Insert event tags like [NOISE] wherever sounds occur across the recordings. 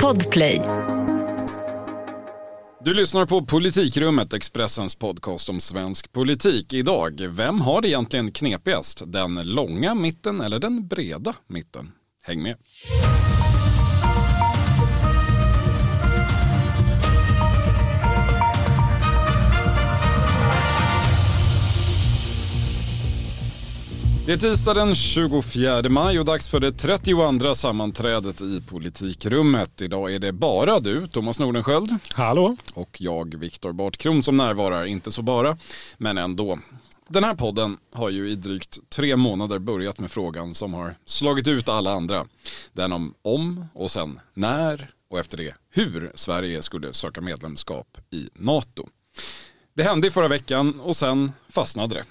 Podplay. Du lyssnar på Politikrummet, Expressens podcast om svensk politik. Idag, vem har det egentligen knepigast? Den långa mitten eller den breda mitten? Häng med. Det är tisdag den 24 maj och dags för det 32 sammanträdet i politikrummet. Idag är det bara du, Thomas Nordenskjöld. Hallå. Och jag, Viktor Bartkron, som närvarar. Inte så bara, men ändå. Den här podden har ju i drygt tre månader börjat med frågan som har slagit ut alla andra. Den om om och sen när och efter det hur Sverige skulle söka medlemskap i NATO. Det hände i förra veckan och sen fastnade det.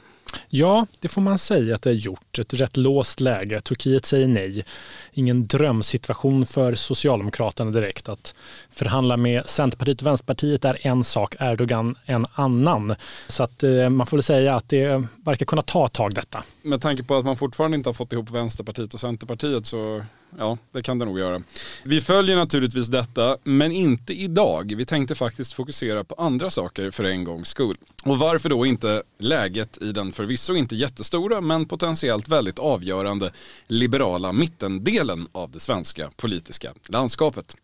Ja, det får man säga att det är gjort. Ett rätt låst läge. Turkiet säger nej. Ingen drömsituation för Socialdemokraterna direkt. Att förhandla med Centerpartiet och Vänsterpartiet är en sak, Erdogan en annan. Så att eh, man får väl säga att det verkar kunna ta ett tag detta. Med tanke på att man fortfarande inte har fått ihop Vänsterpartiet och Centerpartiet så Ja, det kan det nog göra. Vi följer naturligtvis detta, men inte idag. Vi tänkte faktiskt fokusera på andra saker för en gångs skull. Och varför då inte läget i den förvisso inte jättestora, men potentiellt väldigt avgörande liberala mittendelen av det svenska politiska landskapet.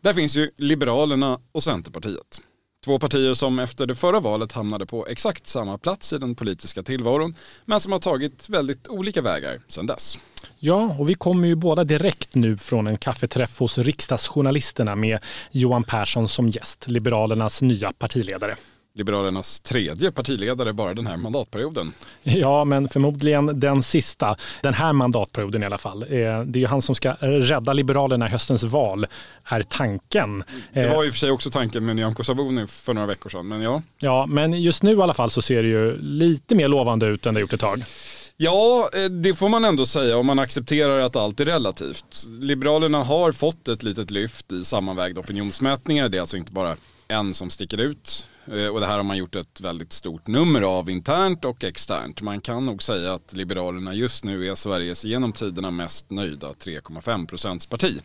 Där finns ju Liberalerna och Centerpartiet. Två partier som efter det förra valet hamnade på exakt samma plats i den politiska tillvaron men som har tagit väldigt olika vägar sedan dess. Ja, och vi kommer ju båda direkt nu från en kaffeträff hos riksdagsjournalisterna med Johan Persson som gäst, Liberalernas nya partiledare. Liberalernas tredje partiledare bara den här mandatperioden. Ja, men förmodligen den sista, den här mandatperioden i alla fall. Eh, det är ju han som ska rädda Liberalerna i höstens val, är tanken. Det var i och för sig också tanken med Nyamko Sabuni för några veckor sedan, men ja. Ja, men just nu i alla fall så ser det ju lite mer lovande ut än det gjort ett tag. Ja, eh, det får man ändå säga om man accepterar att allt är relativt. Liberalerna har fått ett litet lyft i sammanvägda opinionsmätningar. Det är alltså inte bara en som sticker ut. Eh, och det här har man gjort ett väldigt stort nummer av internt och externt. Man kan nog säga att Liberalerna just nu är Sveriges genom tiderna mest nöjda 3,5 procents parti.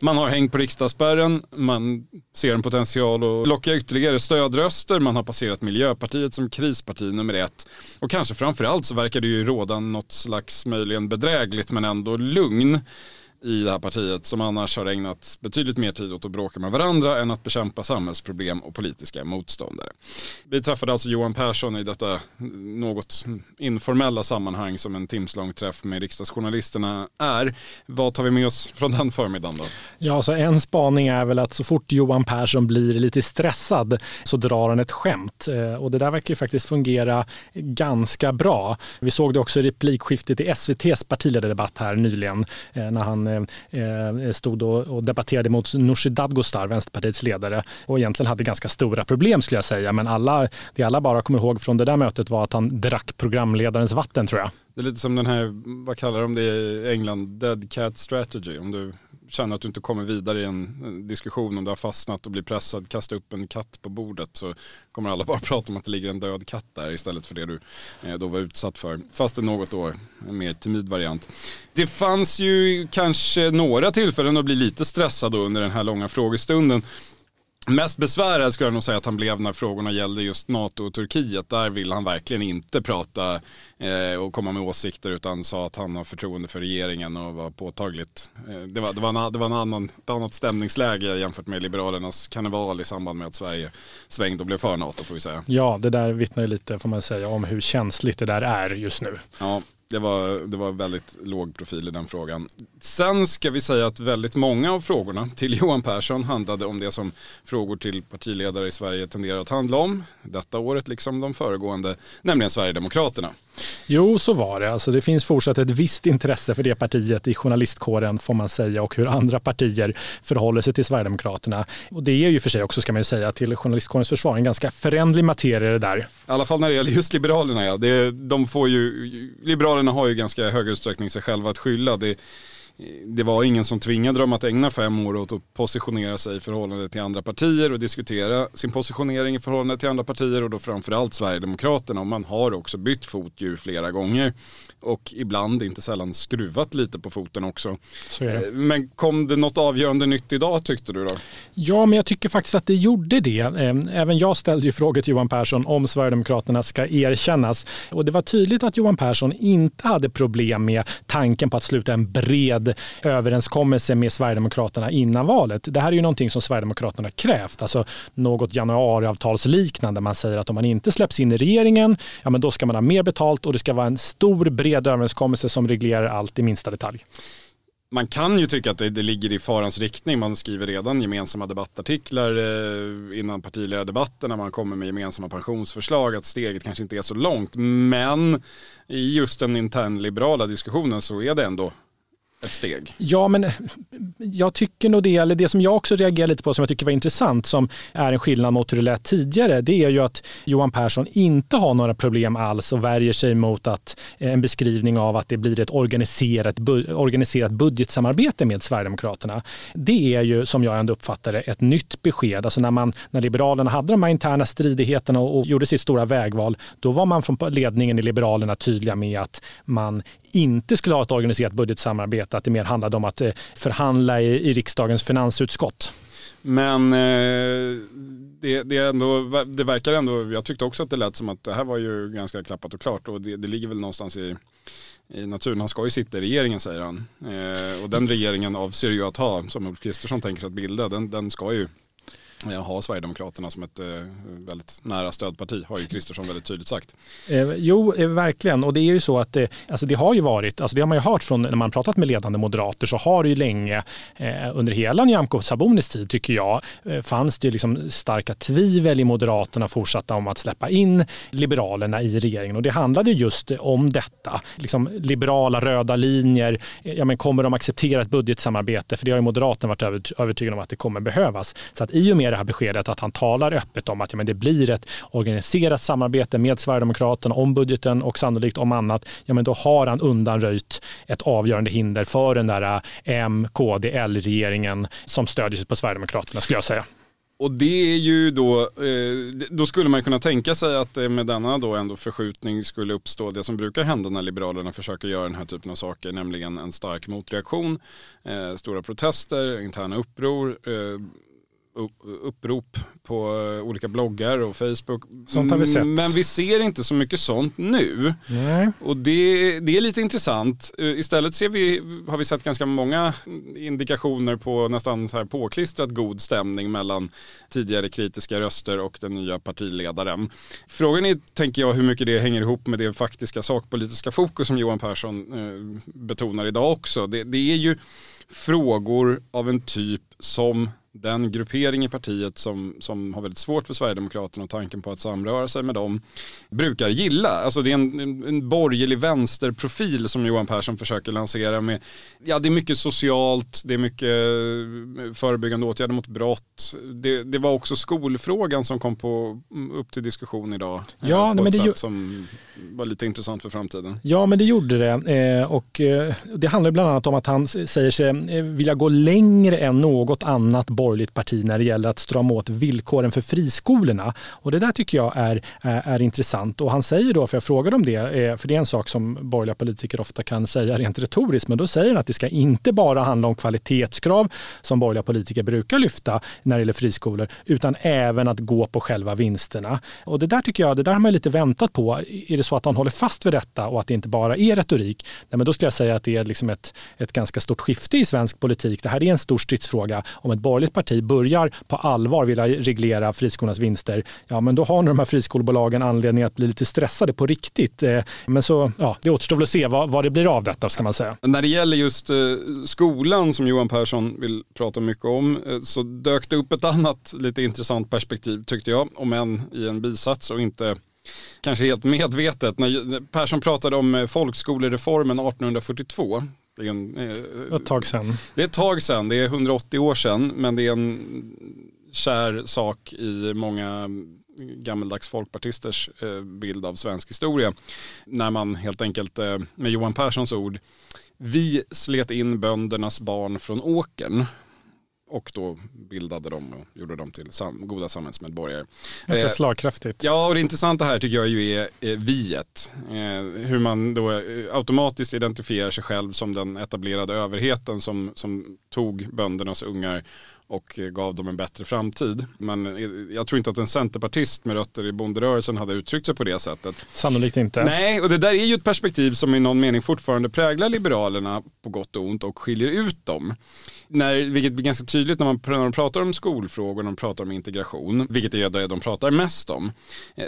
Man har hängt på riksdagsspärren, man ser en potential att locka ytterligare stödröster, man har passerat Miljöpartiet som krisparti nummer ett. Och kanske framförallt så verkar det ju råda något slags möjligen bedrägligt men ändå lugn i det här partiet som annars har ägnat betydligt mer tid åt att bråka med varandra än att bekämpa samhällsproblem och politiska motståndare. Vi träffade alltså Johan Persson i detta något informella sammanhang som en timslång träff med riksdagsjournalisterna är. Vad tar vi med oss från den förmiddagen då? Ja, så en spaning är väl att så fort Johan Persson blir lite stressad så drar han ett skämt eh, och det där verkar ju faktiskt fungera ganska bra. Vi såg det också i replikskiftet i SVTs partiledardebatt här nyligen eh, när han eh, Eh, eh, stod och debatterade mot Nooshi Dadgostar, Vänsterpartiets ledare, och egentligen hade ganska stora problem skulle jag säga. Men alla, det alla bara kommer ihåg från det där mötet var att han drack programledarens vatten tror jag. Det är lite som den här, vad kallar de det i England, dead cat strategy. Om du känner att du inte kommer vidare i en eh, diskussion om du har fastnat och blir pressad, kasta upp en katt på bordet så kommer alla bara [LAUGHS] prata om att det ligger en död katt där istället för det du eh, då var utsatt för. Fast en något då en mer timid variant. Det fanns ju kanske några tillfällen att bli lite stressad under den här långa frågestunden. Mest besvärad skulle jag nog säga att han blev när frågorna gällde just NATO och Turkiet. Där vill han verkligen inte prata eh, och komma med åsikter utan sa att han har förtroende för regeringen och var påtagligt. Eh, det, var, det, var en, det var en annan, ett annat stämningsläge jämfört med Liberalernas karneval i samband med att Sverige svängde och blev för NATO får vi säga. Ja, det där vittnar ju lite får man säga om hur känsligt det där är just nu. Ja, det var, det var väldigt låg profil i den frågan. Sen ska vi säga att väldigt många av frågorna till Johan Persson handlade om det som frågor till partiledare i Sverige tenderar att handla om. Detta året liksom de föregående, nämligen Sverigedemokraterna. Jo, så var det. Alltså, det finns fortsatt ett visst intresse för det partiet i journalistkåren får man säga och hur andra partier förhåller sig till Sverigedemokraterna. Och det är ju för sig också, ska man ju säga, till journalistkårens försvar en ganska förändlig materia det där. I alla fall när det gäller just Liberalerna, ja. Det, de får ju, Liberalerna har ju ganska hög utsträckning sig själva att skylla. Det, det var ingen som tvingade dem att ägna fem år åt att positionera sig i förhållande till andra partier och diskutera sin positionering i förhållande till andra partier och då framförallt Sverigedemokraterna. Och man har också bytt fot ju flera gånger och ibland, inte sällan, skruvat lite på foten också. Men kom det något avgörande nytt idag tyckte du då? Ja, men jag tycker faktiskt att det gjorde det. Även jag ställde ju frågor till Johan Persson om Sverigedemokraterna ska erkännas. Och det var tydligt att Johan Persson inte hade problem med tanken på att sluta en bred överenskommelse med Sverigedemokraterna innan valet. Det här är ju någonting som Sverigedemokraterna krävt, alltså något januariavtalsliknande. Man säger att om man inte släpps in i regeringen, ja, men då ska man ha mer betalt och det ska vara en stor bred överenskommelse som reglerar allt i minsta detalj man kan ju tycka att det, ligger i farans riktning. Man skriver redan gemensamma debattartiklar eh, innan partiledardebatten när man kommer med gemensamma pensionsförslag att steget kanske inte är så långt. Men i just den internliberala diskussionen så är det ändå ett steg. Ja, men jag tycker nog det, eller det som jag också reagerar lite på som jag tycker var intressant som är en skillnad mot hur det lät tidigare, det är ju att Johan Persson inte har några problem alls och värjer sig mot att eh, en beskrivning av att det blir ett organiserat, organiserat budgetsamarbete med Sverigedemokraterna. Det är ju som jag ändå uppfattar det ett nytt besked. Alltså när, man, när Liberalerna hade de här interna stridigheterna och, och gjorde sitt stora vägval, då var man från ledningen i Liberalerna tydliga med att man inte skulle ha ett organiserat budgetsamarbete, att det mer handlade om att eh, förhandla i, i riksdagens finansutskott. Men eh, det, det, ändå, det verkar ändå, jag tyckte också att det lät som att det här var ju ganska klappat och klart och det, det ligger väl någonstans i, i naturen. Han ska ju sitta i regeringen säger han. Eh, och den regeringen avser ju att ha, som Ulf Kristersson tänker sig att bilda, den, den ska ju Eh, ha Sverigedemokraterna som ett eh, väldigt nära stödparti har ju Kristersson väldigt tydligt sagt. Eh, jo, eh, verkligen. Och det är ju så att det, alltså det har ju varit, alltså det har man ju hört från när man pratat med ledande moderater så har det ju länge eh, under hela Nyamko Sabunis tid tycker jag eh, fanns det ju liksom starka tvivel i Moderaterna fortsatta om att släppa in Liberalerna i regeringen och det handlade just om detta. Liksom liberala röda linjer, eh, ja men kommer de acceptera ett budgetsamarbete? För det har ju Moderaterna varit övertygade om att det kommer behövas. Så att i och med med det här beskedet att han talar öppet om att ja, men det blir ett organiserat samarbete med Sverigedemokraterna om budgeten och sannolikt om annat, ja, men då har han undanröjt ett avgörande hinder för den där äh, M, KD, L-regeringen som stödjer sig på Sverigedemokraterna skulle jag säga. Och det är ju då, eh, då skulle man kunna tänka sig att eh, med denna då ändå förskjutning skulle uppstå det som brukar hända när Liberalerna försöker göra den här typen av saker, nämligen en stark motreaktion, eh, stora protester, interna uppror, upprop på olika bloggar och Facebook. Sånt har vi sett. Men vi ser inte så mycket sånt nu. Nej. Och det, det är lite intressant. Istället ser vi, har vi sett ganska många indikationer på nästan så här påklistrat god stämning mellan tidigare kritiska röster och den nya partiledaren. Frågan är, tänker jag, hur mycket det hänger ihop med det faktiska sakpolitiska fokus som Johan Persson eh, betonar idag också. Det, det är ju frågor av en typ som den gruppering i partiet som, som har väldigt svårt för Sverigedemokraterna och tanken på att samröra sig med dem brukar gilla. Alltså det är en, en, borgerlig vänsterprofil som Johan Persson försöker lansera med, ja det är mycket socialt, det är mycket eh, förebyggande åtgärder mot brott. Det, det var också skolfrågan som kom på, mm, upp till diskussion idag. Eh, ja, på men ett det sätt som var lite intressant för framtiden. Ja, men det gjorde det. Och det handlar bland annat om att han säger sig vilja gå längre än något annat borgerligt parti när det gäller att strama åt villkoren för friskolorna. Och det där tycker jag är, är, är intressant. Och han säger då, för jag frågade om det, eh, för det är en sak som borgerliga politiker ofta kan säga rent retoriskt, men då säger han att det ska inte bara handla om kvalitetskrav som borgerliga politiker brukar lyfta när det gäller friskolor, utan även att gå på själva vinsterna. Och det där tycker jag, det där har man lite väntat på. Är det så att han håller fast vid detta och att det inte bara är retorik, nej, men då skulle jag säga att det är liksom ett, ett ganska stort skifte i svensk politik. Det här är en stor stridsfråga. Om ett borgerligt parti börjar på allvar vilja reglera friskolornas vinster, ja men då har nog de här friskolebolagen anledning att bli lite stressade på riktigt. Eh, men så, ja, det återstår väl att se vad, vad det blir av detta ska man säga. När det gäller just eh, skolan som Johan Persson vill prata mycket om eh, så dök det upp ett annat lite intressant perspektiv tyckte jag, om än i en bisats och inte kanske helt medvetet. När Persson pratade om folkskolereformen 1842 det är en, eh, ett tag sedan. Det är ett tag sedan, det är 180 år sedan, men det är en kär sak i många gammeldags folkpartisters eh, bild av svensk historia. När man helt enkelt, eh, med Johan Perssons ord, vi slet in böndernas barn från åkern och då bildade de och gjorde dem till sam goda samhällsmedborgare. Ganska eh, slagkraftigt. Ja, och det intressanta här tycker jag ju är eh, viet. Hur man då eh, automatiskt identifierar sig själv som den etablerade överheten som, som tog böndernas ungar och gav dem en bättre framtid. Men jag tror inte att en centerpartist med rötter i bonderörelsen hade uttryckt sig på det sättet. Sannolikt inte. Nej, och det där är ju ett perspektiv som i någon mening fortfarande präglar Liberalerna på gott och ont och skiljer ut dem. När, vilket blir ganska tydligt när, man, när de pratar om skolfrågor, när de pratar om integration, vilket är det de pratar mest om eh,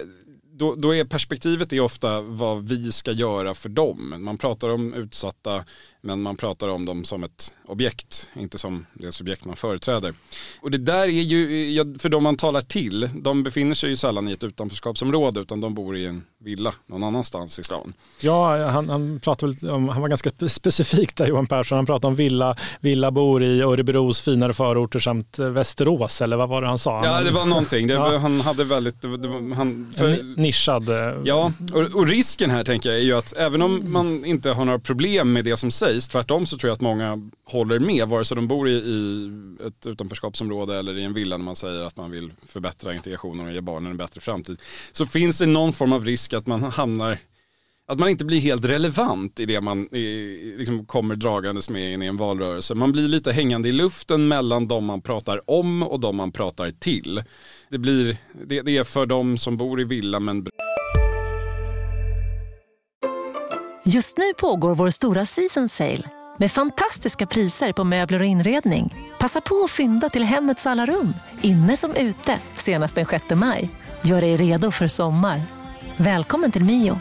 då, då, är perspektivet är ofta vad vi ska göra för dem. Man pratar om utsatta men man pratar om dem som ett objekt, inte som det subjekt man företräder. Och det där är ju, för de man talar till, de befinner sig ju sällan i ett utanförskapsområde utan de bor i en villa någon annanstans i stan. Ja, han, han pratade om, han var ganska specifik där Johan Persson, han pratade om villa, villabor i Örebros finare förorter samt Västerås, eller vad var det han sa? Ja, det var någonting. Det, [LAUGHS] ja. Han hade väldigt, det, han, för, nischad. Eh, ja, och, och risken här tänker jag är ju att även om man inte har några problem med det som sägs sägs. Tvärtom så tror jag att många håller med, vare sig de bor i, i ett utanförskapsområde eller i en villa när man säger att man vill förbättra integrationen och ge barnen en bättre framtid. Så finns det någon form av risk att man hamnar att man inte blir helt relevant i det man i, liksom kommer dragandes med in i en valrörelse. Man blir lite hängande i luften mellan de man pratar om och de man pratar till. Det, blir, det, det är för de som bor i villa men Just nu pågår vår stora season sale med fantastiska priser på möbler och inredning. Passa på att fynda till hemmets alla rum, inne som ute, senast den 6 maj. Gör dig redo för sommar. Välkommen till Mio.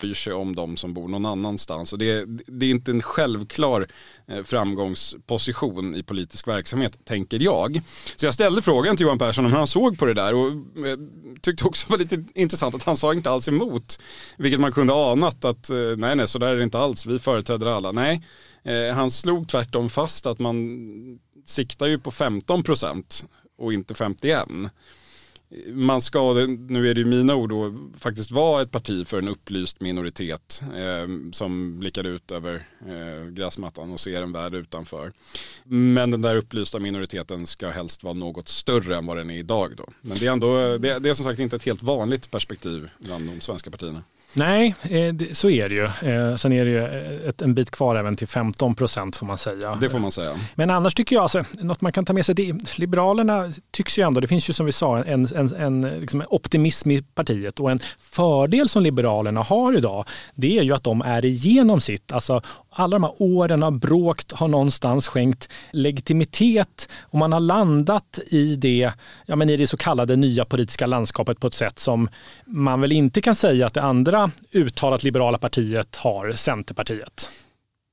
bryr sig om de som bor någon annanstans. Och det, det är inte en självklar eh, framgångsposition i politisk verksamhet, tänker jag. Så jag ställde frågan till Johan Persson om hur han såg på det där och eh, tyckte också var lite intressant att han sa inte alls emot. Vilket man kunde anat att eh, nej, nej, så där är det inte alls, vi företräder alla. Nej, han slog tvärtom fast att man siktar ju på 15 procent och inte 51 man ska, nu är det ju mina ord då, faktiskt vara ett parti för en upplyst minoritet eh, som blickar ut över eh, gräsmattan och ser en värld utanför. Men den där upplysta minoriteten ska helst vara något större än vad den är idag då. Men det är ändå, det, det är som sagt inte ett helt vanligt perspektiv bland de svenska partierna. Nej, eh, så är det ju. Eh, sen är det ju ett, en bit kvar även till 15 procent får man säga. Det får man säga. Men annars tycker jag, alltså, något man kan ta med sig, det, Liberalerna tycks ju ändå, det finns ju som vi sa en, en, en liksom optimism i partiet och en fördel som Liberalerna har idag, det är ju att de är igenom sitt. Alltså, alla de här åren av bråk har någonstans skänkt legitimitet och man har landat i det, ja, men i det så kallade nya politiska landskapet på ett sätt som man väl inte kan säga att det andra uttalat liberala partiet har, Centerpartiet.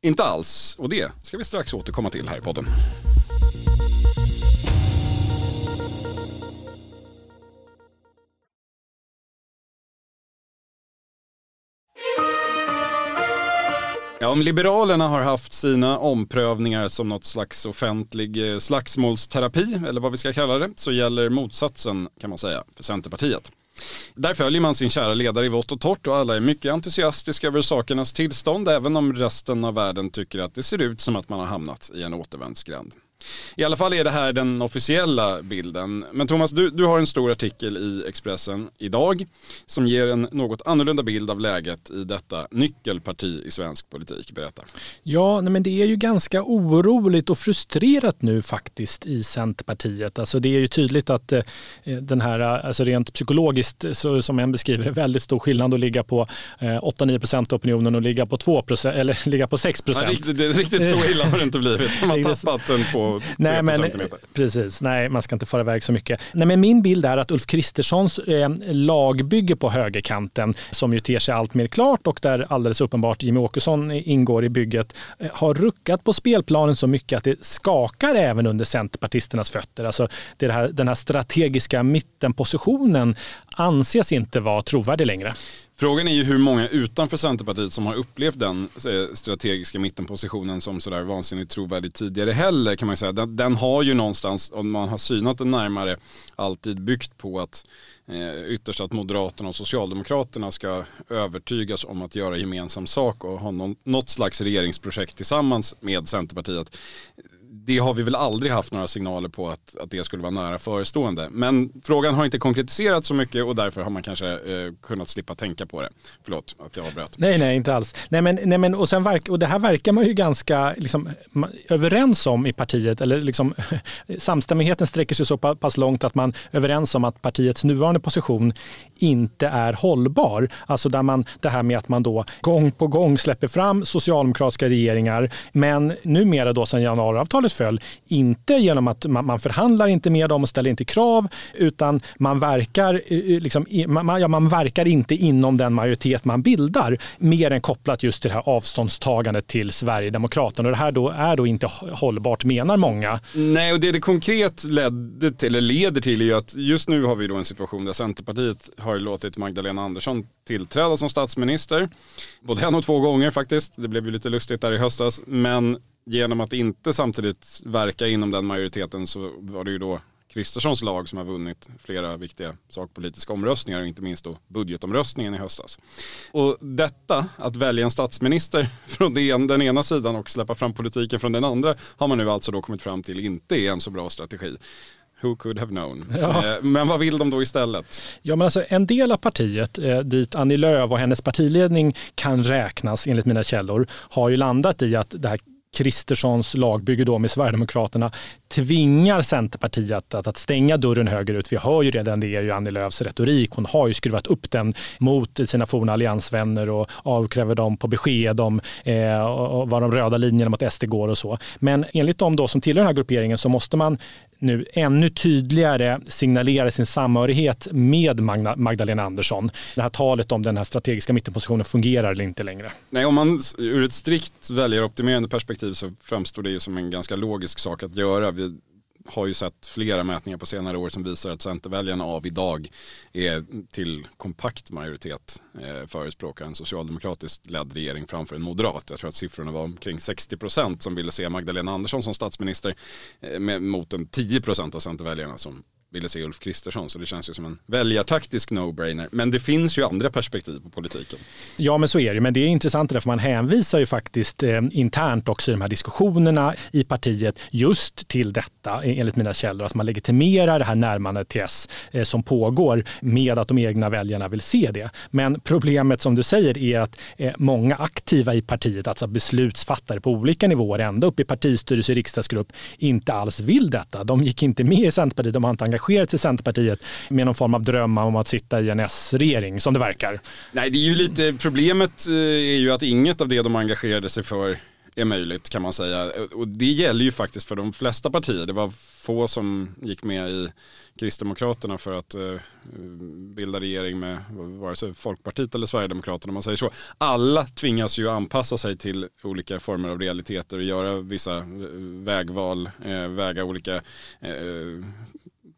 Inte alls, och det ska vi strax återkomma till här i podden. Ja, om Liberalerna har haft sina omprövningar som något slags offentlig eh, slagsmålsterapi, eller vad vi ska kalla det, så gäller motsatsen kan man säga för Centerpartiet. Där följer man sin kära ledare i vått och torrt och alla är mycket entusiastiska över sakernas tillstånd även om resten av världen tycker att det ser ut som att man har hamnat i en återvändsgränd. I alla fall är det här den officiella bilden. Men Thomas, du, du har en stor artikel i Expressen idag som ger en något annorlunda bild av läget i detta nyckelparti i svensk politik. Berätta. Ja, nej men det är ju ganska oroligt och frustrerat nu faktiskt i Centerpartiet. Alltså det är ju tydligt att eh, den här, alltså rent psykologiskt, så, som en beskriver, är väldigt stor skillnad att ligga på eh, 8-9 procent av opinionen och ligga på 2 eller [LAUGHS] ligga på 6 procent. Ja, riktigt, riktigt så illa har det inte blivit. [LAUGHS] De har tappat en två Nej, men, precis. Nej, man ska inte fara iväg så mycket. Nej, men min bild är att Ulf Kristerssons eh, lagbygge på högerkanten, som ju ter sig allt mer klart och där alldeles uppenbart Jimmy Åkesson ingår i bygget, eh, har ruckat på spelplanen så mycket att det skakar även under centerpartisternas fötter. Alltså det här, den här strategiska mittenpositionen anses inte vara trovärdig längre. Frågan är ju hur många utanför Centerpartiet som har upplevt den eh, strategiska mittenpositionen som sådär vansinnigt trovärdig tidigare heller kan man säga. Den, den, har ju någonstans, om man har synat den närmare, alltid byggt på att eh, ytterst att Moderaterna och Socialdemokraterna ska övertygas om att göra gemensam sak och ha någon, något slags regeringsprojekt tillsammans med Centerpartiet det har vi väl aldrig haft några signaler på att, att det skulle vara nära förestående. Men frågan har inte konkretiserats så mycket och därför har man kanske eh, kunnat slippa tänka på det. Förlåt att jag avbröt. Nej, nej, inte alls. Nej, men, nej, men, och, sen verk, och det här verkar man ju ganska liksom, överens om i partiet. Eller liksom, [LAUGHS] samstämmigheten sträcker sig så pass långt att man är överens om att partiets nuvarande position inte är hållbar. Alltså där man, det här med att man då gång på gång släpper fram socialdemokratiska regeringar men numera då sedan januariavtalet föll, inte genom att man, man förhandlar inte med dem och ställer inte krav utan man verkar, eh, eh, liksom, man, ja, man verkar inte inom den majoritet man bildar mer än kopplat just till det här avståndstagandet till Sverigedemokraterna. Och det här då är då inte hållbart menar många. Nej, och det det konkret ledde till, eller leder till är ju att just nu har vi då en situation där Centerpartiet har låtit Magdalena Andersson tillträda som statsminister. Både en och två gånger faktiskt. Det blev ju lite lustigt där i höstas. Men genom att inte samtidigt verka inom den majoriteten så var det ju då Kristerssons lag som har vunnit flera viktiga sakpolitiska omröstningar och inte minst då budgetomröstningen i höstas. Och detta, att välja en statsminister [LAUGHS] från den ena sidan och släppa fram politiken från den andra har man nu alltså då kommit fram till inte är en så bra strategi. Who could have known? Ja. Eh, men vad vill de då istället? Ja, men alltså, en del av partiet, eh, dit Annie Lööf och hennes partiledning kan räknas enligt mina källor, har ju landat i att det här Kristerssons lagbygge då med Sverigedemokraterna tvingar Centerpartiet att, att stänga dörren högerut. Vi hör ju redan det i Annie Lööfs retorik. Hon har ju skruvat upp den mot sina forna alliansvänner och avkräver dem på besked om eh, var de röda linjerna mot SD går och så. Men enligt dem då som tillhör den här grupperingen så måste man nu ännu tydligare signalerar sin samhörighet med Magdalena Andersson. Det här talet om den här strategiska mittenpositionen fungerar inte längre. Nej, om man ur ett strikt väljaroptimerande perspektiv så framstår det ju som en ganska logisk sak att göra. Vi har ju sett flera mätningar på senare år som visar att Centerväljarna av idag är till kompakt majoritet eh, förespråkar en socialdemokratiskt ledd regering framför en moderat. Jag tror att siffrorna var omkring 60 procent som ville se Magdalena Andersson som statsminister eh, med, mot en 10 procent av Centerväljarna som ville se Ulf Kristersson. Så det känns ju som en väljartaktisk no-brainer. Men det finns ju andra perspektiv på politiken. Ja, men så är det. Men det är intressant därför man hänvisar ju faktiskt eh, internt också i de här diskussionerna i partiet just till detta, e-, enligt mina källor. Att man legitimerar det här närmandet till S eh, som pågår med att de egna väljarna vill se det. Men problemet som du säger är att eh, många aktiva i partiet, alltså beslutsfattare på olika nivåer, ända upp i partistyrelse och riksdagsgrupp, inte alls vill detta. De gick inte med i Centerpartiet, de har inte engagerat engagerat sig i Centerpartiet med någon form av dröm om att sitta i en S-regering, som det verkar. Nej, det är ju lite, problemet eh, är ju att inget av det de engagerade sig för är möjligt kan man säga. Och det gäller ju faktiskt för de flesta partier. Det var få som gick med i Kristdemokraterna för att eh, bilda regering med vare sig Folkpartiet eller Sverigedemokraterna om man säger så. Alla tvingas ju anpassa sig till olika former av realiteter och göra vissa eh, vägval, väga olika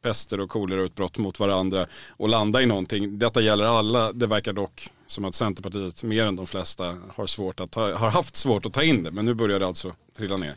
pester och kolerautbrott mot varandra och landa i någonting. Detta gäller alla. Det verkar dock som att Centerpartiet mer än de flesta har, svårt att ta, har haft svårt att ta in det. Men nu börjar det alltså trilla ner.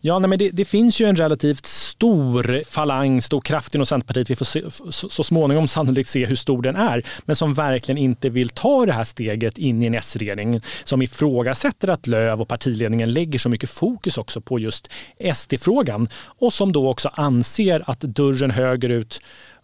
Ja, nej, men det, det, finns ju en relativt stor falang, stor kraft inom Centerpartiet. Vi får se, så, så, småningom [LAUGHS] sannolikt se hur stor den är, men som verkligen inte vill ta det här steget in i en S-regering. Som ifrågasätter att Löv och partiledningen lägger så mycket fokus också på just SD-frågan och som då också anser att dörren högerut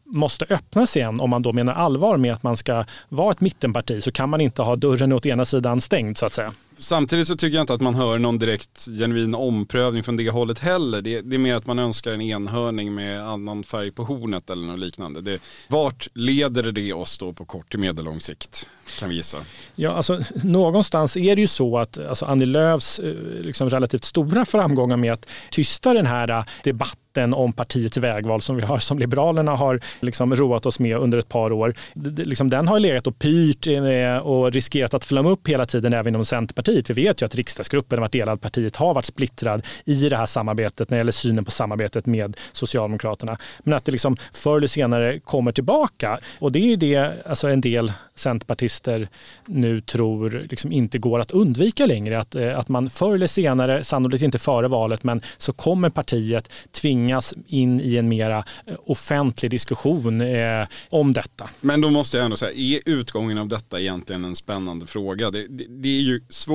måste öppnas igen om man då menar allvar med att man ska vara ett mittenparti så kan man inte ha dörren åt ena sidan stängd så att säga. Samtidigt så tycker jag inte att man hör någon direkt genuin omprövning från det hållet heller. Det, det är mer att man önskar en enhörning med annan färg på hornet eller något liknande. Det, vart leder det oss då på kort till medellång sikt? Kan vi gissa. Ja, alltså, någonstans är det ju så att alltså, Annie Lööfs eh, liksom, relativt stora framgångar med att tysta den här eh, debatten om partiets vägval som vi har som Liberalerna har liksom roat oss med under ett par år. Liksom den har legat och pyrt eh, och riskerat att flamma upp hela tiden även inom Centerpartiet. Vi vet ju att riksdagsgruppen har varit delad, partiet har varit splittrad i det här samarbetet när det gäller synen på samarbetet med Socialdemokraterna. Men att det liksom förr eller senare kommer tillbaka. Och det är ju det alltså en del centerpartister nu tror liksom inte går att undvika längre. Att, eh, att man förr eller senare, sannolikt inte före valet, men så kommer partiet tvingas in i en mera eh, offentlig diskussion eh, om detta. Men då måste jag ändå säga, är utgången av detta egentligen en spännande fråga? Det, det, det är ju svårt,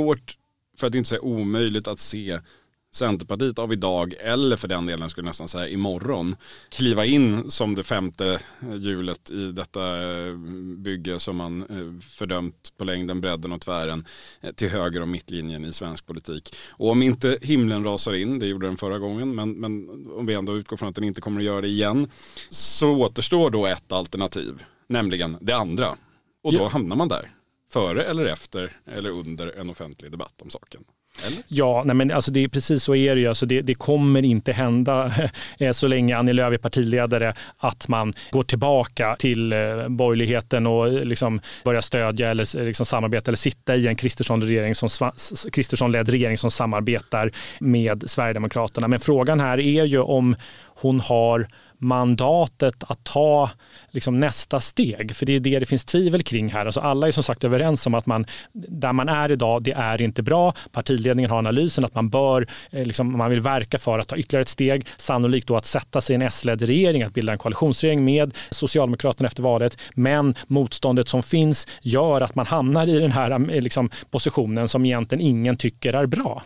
för att inte säga omöjligt, att se Centerpartiet av idag, eller för den delen skulle jag nästan säga imorgon, kliva in som det femte hjulet i detta eh, bygge som man eh, fördömt på längden, bredden och tvären eh, till höger om mittlinjen i svensk politik. Och om inte himlen rasar in, det gjorde den förra gången, men, men om vi ändå utgår från att den inte kommer att göra det igen, så återstår då ett alternativ, nämligen det andra. Och då ja. hamnar man där, före eller efter eller under en offentlig debatt om saken. Eller? Ja, nej men alltså det är precis så är det ju. Alltså det, det kommer inte hända [LAUGHS] eh, så länge Annie Lööf är partiledare att man går tillbaka till eh, borgerligheten och eh, liksom börjar stödja eller liksom samarbeta eller sitta i en Kristersson-ledd Kristersson regering som samarbetar med Sverigedemokraterna. Men frågan här är ju om hon har mandatet att ta liksom nästa steg. För det är det det finns tvivel kring här. Alltså alla är som sagt överens om att man, där man är idag, det är inte bra. Partiledningen har analysen att man bör, eh, liksom, man vill verka för att ta ytterligare ett steg. Sannolikt då att sätta sig i en S-ledd regering, att bilda en koalitionsregering med Socialdemokraterna efter valet. Men motståndet som finns gör att man hamnar i den här eh, liksom, positionen som egentligen ingen tycker är bra.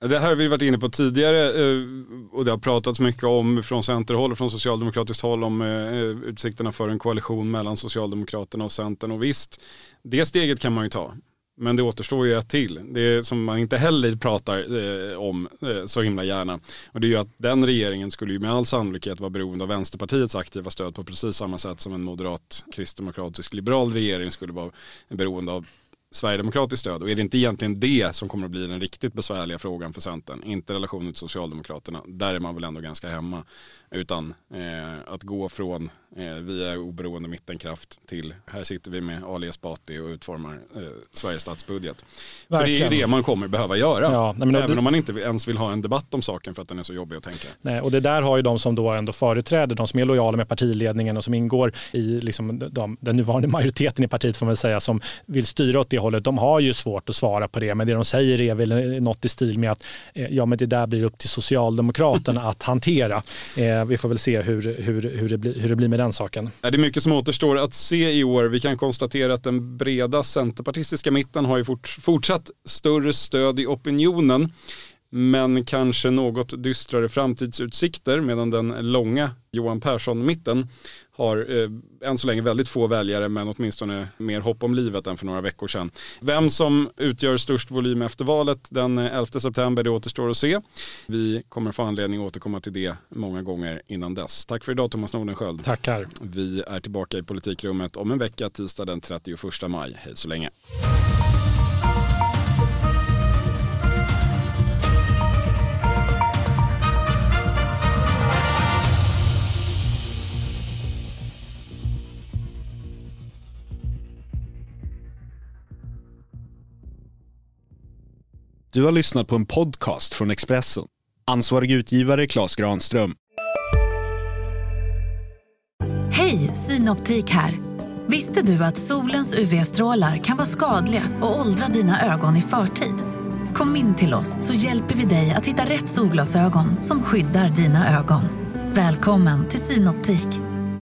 Det här har vi varit inne på tidigare eh, och det har pratats mycket om från centerhåll och från socialdemokratiskt håll om eh, eh, utsikterna för en koalition mellan Socialdemokraterna och Centern. Och visst, det steget kan man ju ta. Men det återstår ju ett till. Det som man inte heller pratar eh, om så himla gärna. Och det är ju att den regeringen skulle ju med all sannolikhet vara beroende av Vänsterpartiets aktiva stöd på precis samma sätt som en moderat, kristdemokratisk, liberal regering skulle vara beroende av sverigedemokratiskt stöd? Och är det inte egentligen det som kommer att bli den riktigt besvärliga frågan för Centern, inte relationen till Socialdemokraterna, där är man väl ändå ganska hemma, utan eh, att gå från eh, via oberoende mittenkraft till här sitter vi med Ali Esbati och utformar eh, Sveriges statsbudget. Verkligen. För det är ju det man kommer behöva göra, ja, nej, även det... om man inte ens vill ha en debatt om saken för att den är så jobbig att tänka. Nej, och det där har ju de som då ändå företräder, de som är lojala med partiledningen och som ingår i liksom de, den nuvarande majoriteten i partiet får man säga, som vill styra åt det hållet, de har ju svårt att svara på det, men det de säger är väl något i stil med att eh, ja, men det där blir upp till Socialdemokraterna [LAUGHS] att hantera. Vi får väl se hur, hur, hur, det blir, hur det blir med den saken. Det är mycket som återstår att se i år. Vi kan konstatera att den breda centerpartistiska mitten har ju fort, fortsatt större stöd i opinionen men kanske något dystrare framtidsutsikter medan den långa Johan Persson-mitten har eh, än så länge väldigt få väljare men åtminstone mer hopp om livet än för några veckor sedan. Vem som utgör störst volym efter valet den 11 september det återstår att se. Vi kommer få anledning att återkomma till det många gånger innan dess. Tack för idag Thomas Nordenskjöld. Tackar. Vi är tillbaka i politikrummet om en vecka tisdag den 31 maj. Hej så länge. Du har lyssnat på en podcast från Expressen. Ansvarig utgivare Klas Granström. Hej, Synoptik här. Visste du att solens UV-strålar kan vara skadliga och åldra dina ögon i förtid? Kom in till oss så hjälper vi dig att hitta rätt solglasögon som skyddar dina ögon. Välkommen till Synoptik.